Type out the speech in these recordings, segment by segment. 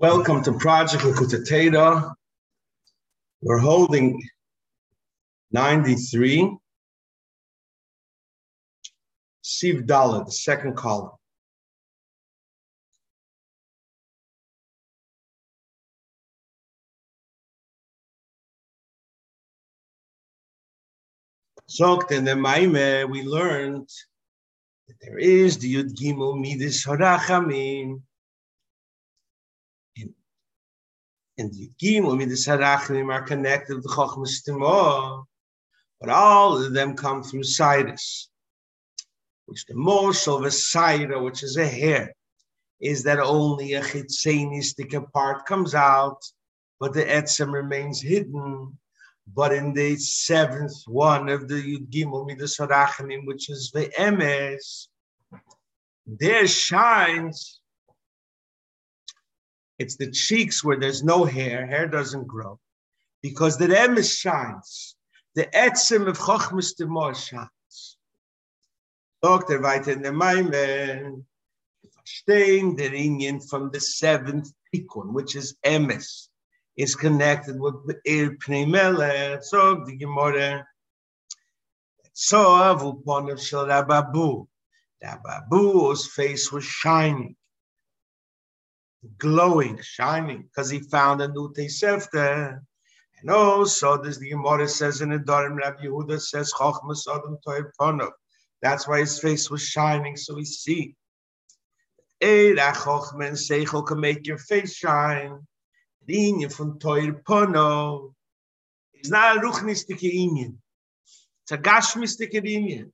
Welcome to Project Torah. We're holding 93, Siv the second column. So in the Maime, we learned that there is the Yud Gimel Midis Harachamim. And the Gimel Midis Harachamim are connected to Chochmas Timah, but all of them come through Cyrus, which the morsel of a Saira, which is a hair, is that only a chitzenistic part comes out, but the etzem remains hidden. But in the seventh one of the Yud Gimel Midas Harachamim, which is the Emes, there shines. It's the cheeks where there's no hair, hair doesn't grow, because the Emes shines. The Etzem of Chochmas Temor shines. Dr. weiter in der Maime, verstehen der Indian from the seventh Tikkun, which is Emes is connected with Ir Pnei. So the Gemara, so avu ponav shel Rababu. Rababu's face was shining, glowing, shining, because he found a new Tosefta. And also, this the Gemara says in the Dorim, Rabbi Yehuda says, Chochmas Adam Toyer Ponav. That's why his face was shining, so we see. Eira Chochma and Seichel can make your face shine. Inyan from Toir Pono is not a ruchnistic Inyan. It's a gashmistic Inyan.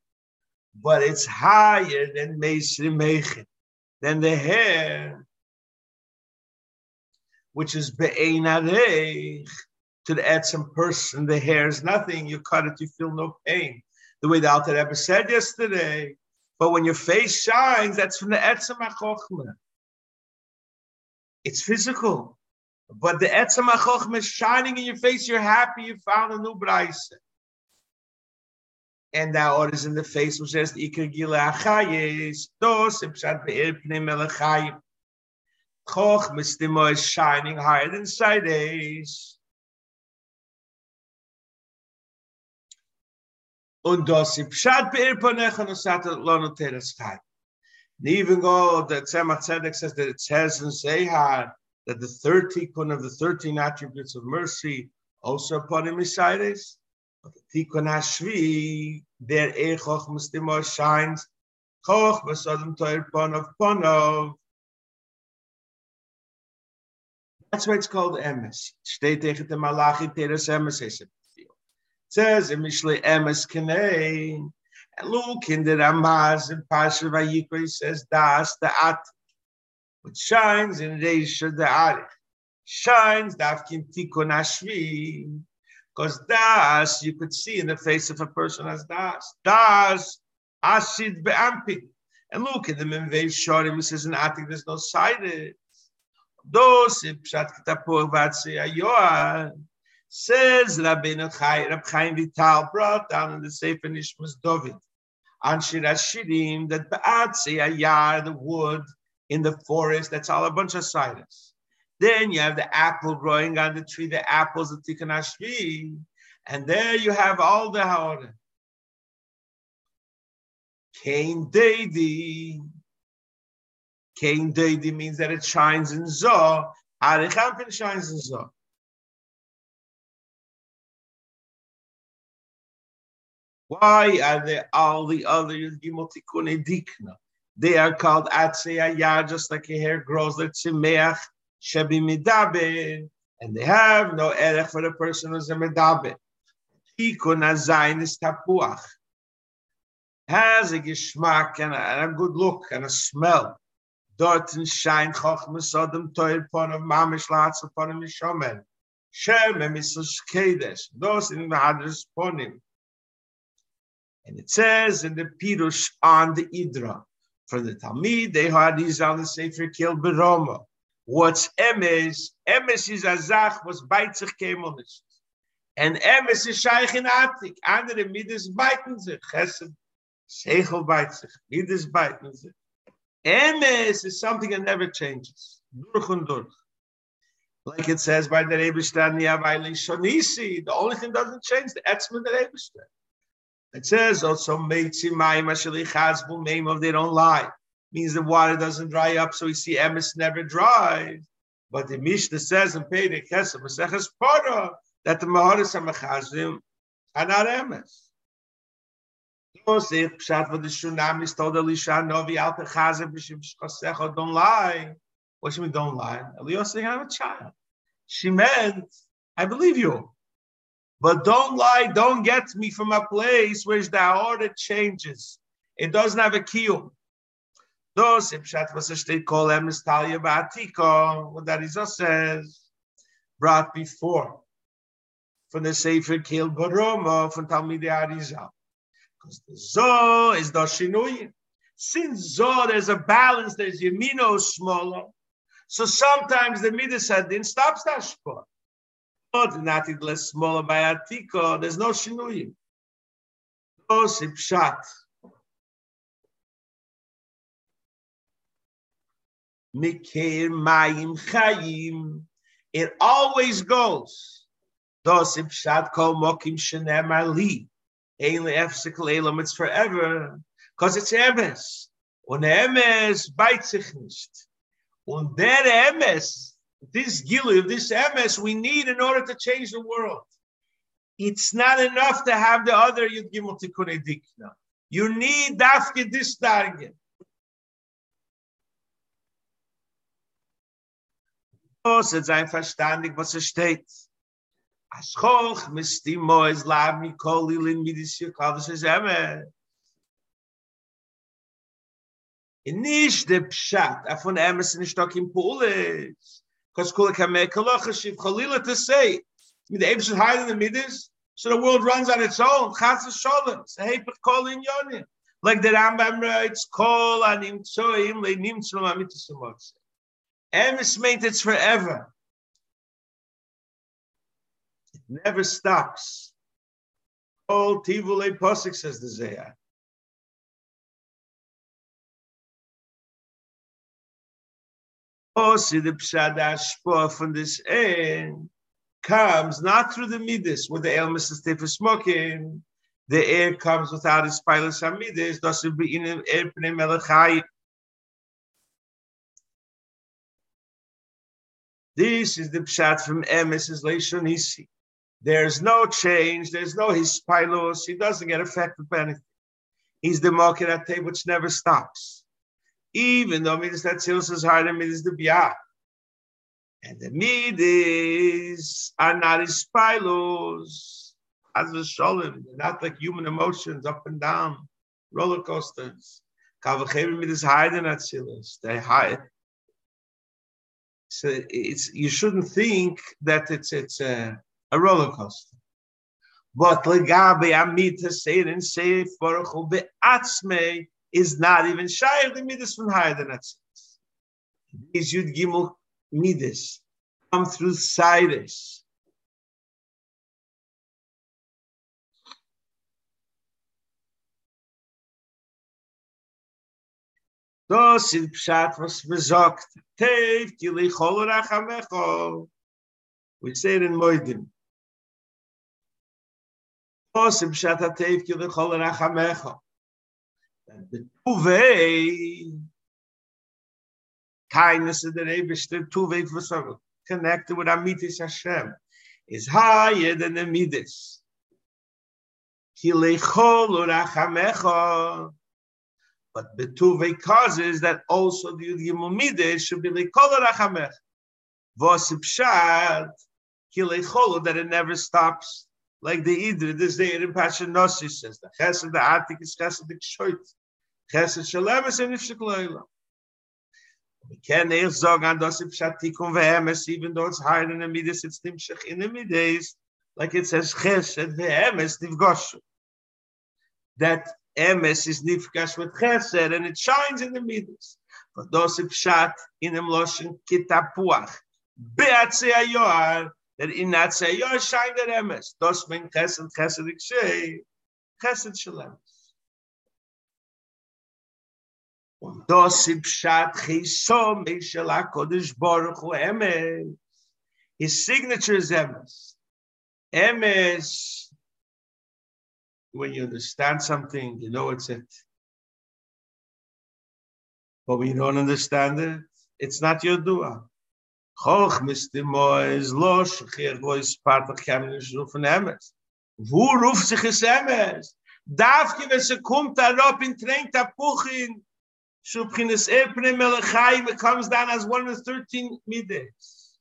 But it's higher than Meisri Mechin, than the hair, which is be'einareich, To the Etzem person, the hair is nothing. You cut it, you feel no pain. The way the Alter Rebbe said yesterday. But when your face shines, that's from the Etzem HaChochmah. It's physical. But the Etzem HaChochmah is shining in your face. You're happy you found a new Braise. And that is in the face which says Iker Gila Achayes, Dos, Ipshat Be'er Pnei. Chochmah Stimo is shining higher than Sides. Und das Ipshat Be'er Ponecha Nosat Lono Teres Chayim. And even though the Tzemach Tzedek says that it says in Sehar, that the third tikkun of the 13 attributes of mercy also upon him is But the tikkun hashvi, there e choch mustimor shines, choch basadam toir ponov ponov. That's why it's called emes. Steht tegen de malachi teres emes says in Mishle emes kenei. And look in the Ramaz and Pasha Vayikra, says, das the at which shines in Reisha the Arich. Shines Dafkin Tikkun Ashvi. Because Das, you could see in the face of a person as Das. Das, Asid Be'ampik. And look in the Memvei Shorim, says in Atik, there's no sided. Those, Pshat Kitapur Vatsi Ayoa. Says Rabbeinu Chai, Rab Chaim Vital brought down in the Sefer Nishmas David. Anshir Ashirim, that Ba'atsi Ayar, the wood, in the forest. That's all a bunch of silence. Then you have the apple growing on the tree, the apples of Tikkun Ashvi. And there you have all the Haorim. Kain Deidi. Kain Deidi means that it shines in Zoh. Arichampin shines in Zoh. Why are there all the other Tikkun Dikna? They are called Atzei just like a hair grows, like Tzimeach, Shebi Midabe, and they have no erech for the person who's a Midabe. Tikun Azayin is Tapuach. Has a geschmack and a, and a good look and a smell. Dort and shine Chochmas Sodom Toir Pon of Mamish Latz upon him Shomen. Shem Emisus Kedesh. Those in the Hadras Ponim. And it says in the Pirush on the Idra for the Talmid, they had these on the Sefer Kil Beroma. What's emes? Emes is azach was beitzich kemonisch. And emes is shaykh in atik. Andere midas beiten sich. Chesed, seichel beit sich. Midas beiten. Emes is something that never changes. Like it says by the Rebishtan Shonisi, the only thing doesn't change, the Etzman the Rebishtan. It says also Meitzi name of they don't lie. Means the water doesn't dry up, so we see emes never dries. But the Mishnah says in Pei Kesef Maseches that the Maharis HaMechazim are not emes. Don't lie. What she mean, don't lie? Saying, I have a child. She meant, I believe you. But don't lie, don't get me from a place where the order changes. It doesn't have a kiyum. Those if shat was a state called Emistalia Batika, what that is says, brought before from the Sefer Kil Baroma from Talmidei Arizal. Zo is the Shinui. Since Zo, there's a balance, there's Yemino smaller. So sometimes the Midas Hadin stops that spot. But not less smaller by Atiko, there's no Shinuyim. No Sipshat. Mikir Mayim Chayim. It always goes. Dos Sipshat Kol Mokim Shenem Ali. It's forever. Because it's Emes. Und Emes sich nicht. Und der MS, this Gilu, this MS, we need in order to change the world. It's not enough to have the other Yud Gimel Tikkun Dikna. You need dafke this target. Oh, es ist verstandig, was es steht. As choch mistimo es lab mi kolilin midis yukal, das ist emes. nicht der Pshat, a von Emerson ist doch im Because Kula a loch, Shiv Chalila to say, with the Ebsen higher in the Midas, so the world runs on its own. Chaz Sholem, it's a Hepech Kol in Yonim. Like the Rambam writes, Kol anim tsoim le nim tzlom amitis amotse. Emes meant it's forever. Never stops. Kol tivule posik, says the Zayah. Oh, see the pshad from this end comes not through the midas with the ailments of for smoking. The air comes without its pilot midas. Doesn't be in melachai. This is the pshat from Emes is Leishonisi. There's no change. There's no his pilos. He doesn't get affected by anything. He's the market at table, which never stops even though Midas Atzilus is higher than Midas the Biyah. And the Midas are not his spilos, as a sholem, not like human emotions up and down, roller coasters. Kavachevim Midas higher than Atzilus. They higher. So it's you shouldn't think that it's it's a, a roller coaster. But legabe amita seirin seif baruch hu be'atzmei is not even shy of the midas from higher than Atzilus. These Yud Gimel midas come through Cyrus. Das in Pshat was besorgt. Tev kili chol rachamecho. We say it in Moedim. The tuve kindness of the Rebbe, the tuve for connected with Amitis Hashem is higher than the Midas. But the tuve causes that also the Yud Midas should be lekol rachamech. Vos pshat kilechol that it never stops. Like the Idri, this day in Pasha Nossi says, the Chesed, the Atik is Chesed, the Kshoit. Chesed Shalem in Nifshik We can eich sagen, an das im Shatikum ve'emes, even though it's higher than the Midas, it's Nimshach in the Midas, like it says, Chesed ve'emes nivgoshu. That emes is nifgash with Chesed, and it shines in the Midas. But those im Shat in the Mloshen kitapuach, be'atzei ayoar, that in that say your shine that emes dos men chesed chesed ikshay chesed shalem und im shat chiso me shel kodesh baruch hu His signature is emes. Emes, when you understand something, you know it's it. But when you don't understand it, it's not your dua. Choch mistimo is lo shechir lo is part of kemnish rufen emes. Wo sich es emes? Darf je, wenn sie kommt, er in tränkt a puchin, shubchines epne melechai, it comes down as one of the 13 middays.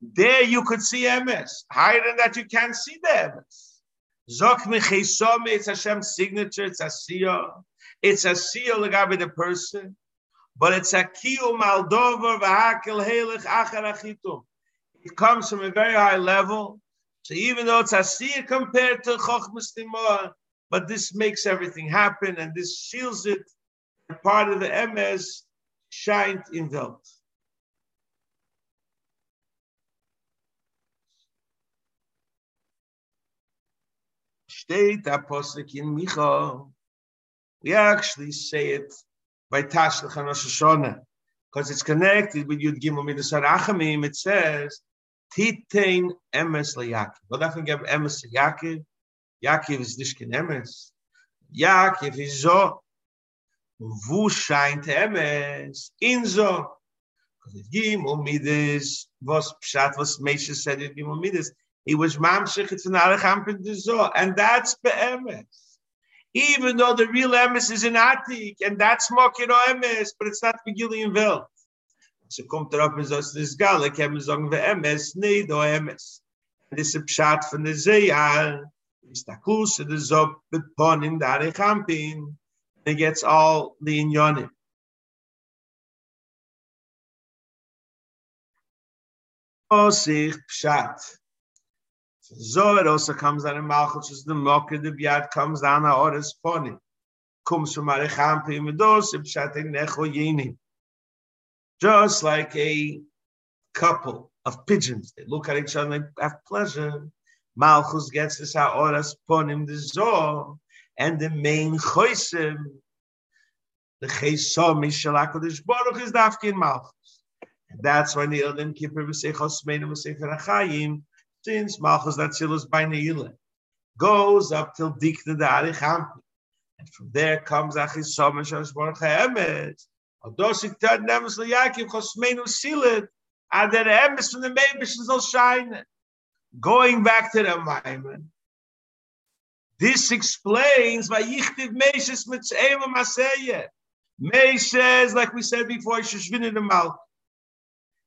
There you could see emes. Higher than that, you can't see the emes. Zok me chesome, it's Hashem's signature, it's a seal. It's a seal, the the person. But it's a kiu maldover v'hakel helich achar achitum. It comes from a very high level. So even though it's a seer compared to chokhmas but this makes everything happen and this shields it. Part of the MS shined in Welt. Apostel in Micha. We actually say it by Tashlach and Rosh Hashanah, because it's connected with Yud Gimel Midas Harachamim, it says, Titein emes leYakiv. Well, that can give emes leYakiv. Yaakov is Dishkin emes. Yaakov is so. Wo scheint emes? In so. Because it Gimel Midas, was Pshat, was Mesha said in Gimel Midas, he was Mamshech, it's an Aracham Pindizo, and that's Be'emes even though the real emes is in atik and that's mocking no emes but it's not begilian vel so kommt er up is as this gal like him song the emes? Nei do emes. And this is shot from the zeya is the close the zop with pon in that he and it gets all the inyoni osich pshat Zohar also comes down in Malchus, is the Mokke, the Biad comes down a Ores Poni. Comes from Arichampi Medos, Pshatin Necho Yini. Just like a couple of pigeons, they look at each other and have pleasure. Malchus gets this Ores Ponim, the Zohar, and the main Choisim, the Chesom, Mishalakodesh Baruch is Dafkin Malchus. That's why the Yom Kippur, V'seichos Meinu, V'sefer HaChayim, since Malchus Datzilus by Neile goes up till Dikna the Arichampi. And from there comes Achis Somash Ashbar Chaemet. Odosik Tad Nemes Liyakim Chosmenu Silit. And the Emes from the Mebishins will shine. Going back to the Maimon. This explains why Yichtiv Meshes Mitzayim Maseyeh. Meshes, like we said before, Shishvin in the Malchus.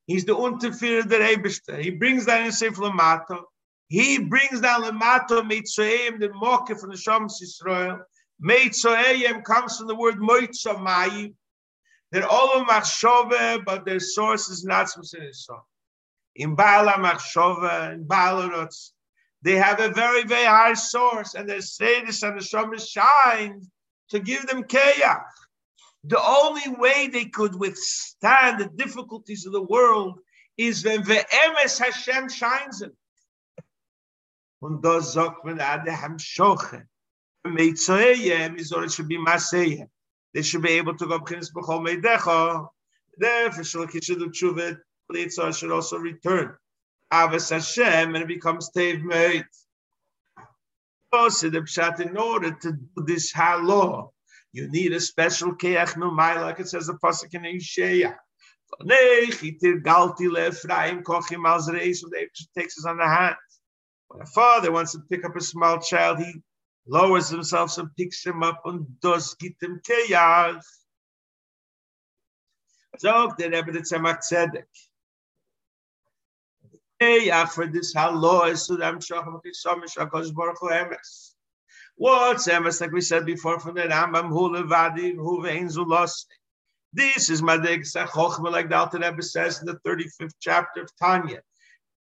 He's the Unterführer der. He brings down in Sefer Lamato. He brings down Lamato Meitzoeim, the Mokke from the Shams Yisrael. Meitzoeim comes from the word Moitzomayim. They're all of Machshove, but their source is not specific. In Baala Machshove, in Baala they have a very, very high source, and their status and the Shams shine to give them Keyach. The only way they could withstand the difficulties of the world is when the Emes Hashem shines in. Und da sagt man, Ade Hamshoche. Meitzoyem is or it should be Maseyem. They should be able to go B'chinis B'chol Meidecha. Therefore, Shul Kishidu Tshuvet, Litzah should also return. Avas Hashem, and it becomes Tev Meit. So the Pshat, in order to do this law. You need a special keach numai, like it says the pasuk in alzreis, so they takes us on the hand. When a father wants to pick up a small child, he lowers himself and picks him up and does get him keach. So the Rebbe the Tzemach Tzedek. Keach for this halaw is to them shacham kisam shakash baruch hu emes. What's emes, like we said before from the Rambam, hu levadi, hu ve'in zulos. This is Madig Chochma, like the Alter Rebbe says in the 35th chapter of Tanya.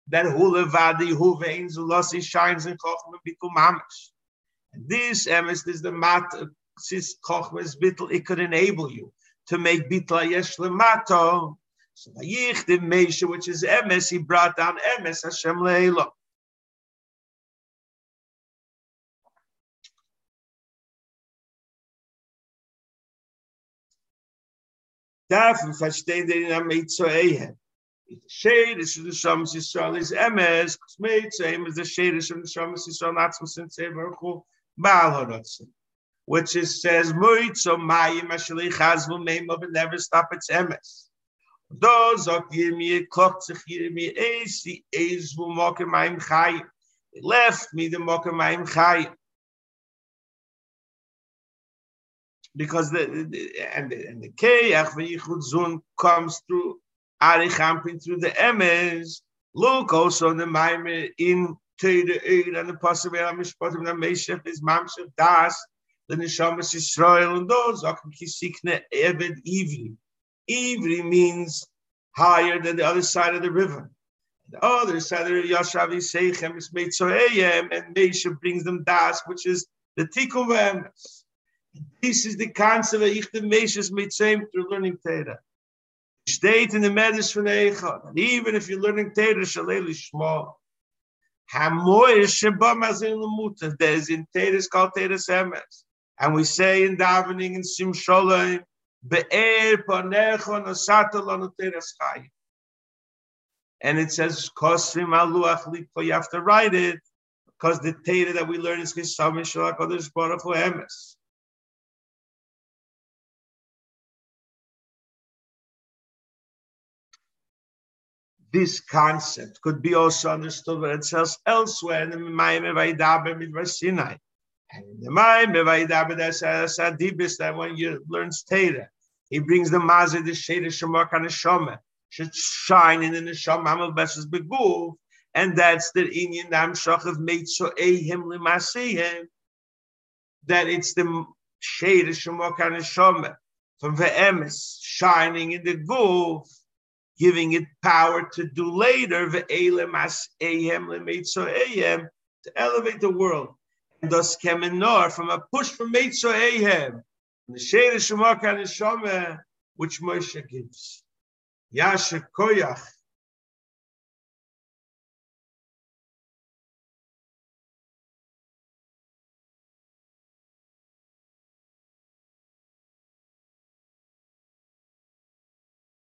That hu levadi, hu ve'in zulosi shines in Chochma bitul mamash. And this emes is the mat, sis Chochma is bittul, it could enable you to make bitla yesh lemato. So which is emes, he brought down emes Hashem le'elah. In shade of the is because made same as the shade of the some since which is says Moitzo Mayim Ashali Chazvu Meimov and never stop its emes. Those of Yirmi Klok Tzich Yirmi Eis, the Eis Vu Mokem Mayim Chayim. It left me the Mokem Mayim Chayim. Because the, the and the, and the Keyach v'yichud zun comes through Ari Champin through the Emes. Look also the Maimir in Teire Eid and the possible Mishpatim the Meshef is Mamshef Das the Neshamas Yisrael and those Akim Kisikne Eved Ivri. Ivri means higher than the other side of the river. The other side of the Yashavi Seichem is made so and Meshef brings them Das, which is the Tikkun Emes. This is the concept of ich the meshes mitzayim through learning Torah. State in the Medrash from Eichad. And even if you're learning Torah, shaleli shmo. Hamoy sheba mazin lemuta. There's in Torah is called Torah Semes. And we say in davening in Sim Sholem, Be'er panecho nosata lanu Torah schayim. And it says, Kosim aluach likpo. You have to write it because the Torah that we learn is Kisam Shalak Kodesh Baruch Hu Emes. This concept could be also understood when it says elsewhere in the Maime Vaidabe Midvar Sinai. And in the Maime Vaidabe, there's a Sadibis that when you learn Teda, he brings the Mazir, the Sheda Shemak and the should shine in the Neshama Hamal Besses Beguv, and that's the Inyan Dam Shach of Meitzo Ehim Limasehim, that it's the Sheda Shemak and the from the Emes shining in the Guv giving it power to do later, to elevate the world. And thus came kemenor from a push from Meitzo Ahem, the Shade of Shemak and Shomeh, which Moshe gives. Yasha Koyach.